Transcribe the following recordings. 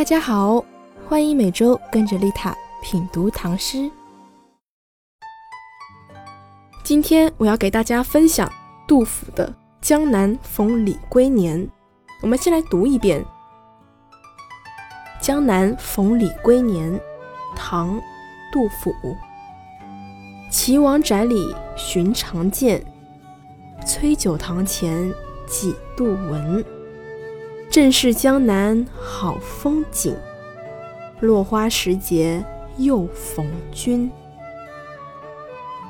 大家好，欢迎每周跟着丽塔品读唐诗。今天我要给大家分享杜甫的《江南逢李龟年》。我们先来读一遍《江南逢李龟年》，唐·杜甫。岐王宅里寻常见，崔九堂前几度闻。正是江南好风景，落花时节又逢君。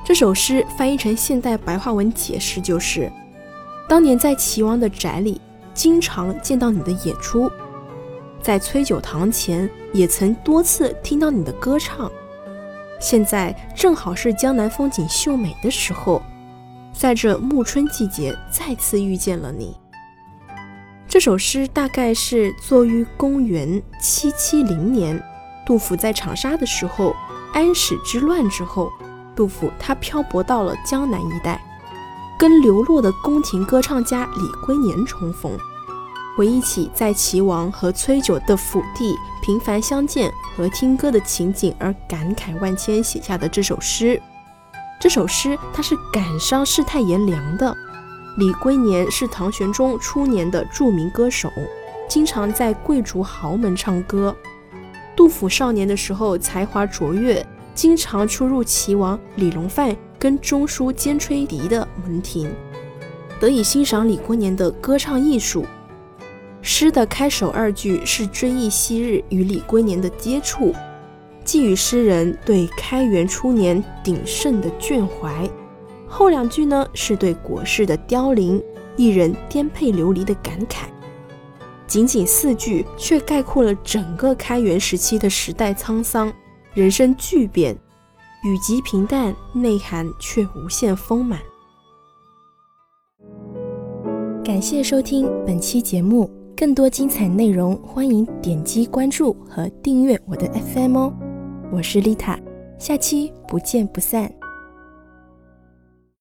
这首诗翻译成现代白话文解释就是：当年在齐王的宅里，经常见到你的演出；在崔九堂前，也曾多次听到你的歌唱。现在正好是江南风景秀美的时候，在这暮春季节，再次遇见了你。这首诗大概是作于公元七七零年，杜甫在长沙的时候，安史之乱之后，杜甫他漂泊到了江南一带，跟流落的宫廷歌唱家李龟年重逢，回忆起在齐王和崔九的府邸频繁相见和听歌的情景而感慨万千，写下的这首诗。这首诗它是感伤世态炎凉的。李龟年是唐玄宗初年的著名歌手，经常在贵族豪门唱歌。杜甫少年的时候才华卓越，经常出入齐王李隆范跟中书监吹笛的门庭，得以欣赏李龟年的歌唱艺术。诗的开首二句是追忆昔日与李龟年的接触，寄予诗人对开元初年鼎盛的眷怀。后两句呢，是对国事的凋零、一人颠沛流离的感慨。仅仅四句，却概括了整个开元时期的时代沧桑、人生巨变。语极平淡，内涵却无限丰满。感谢收听本期节目，更多精彩内容，欢迎点击关注和订阅我的 FM 哦。我是丽塔，下期不见不散。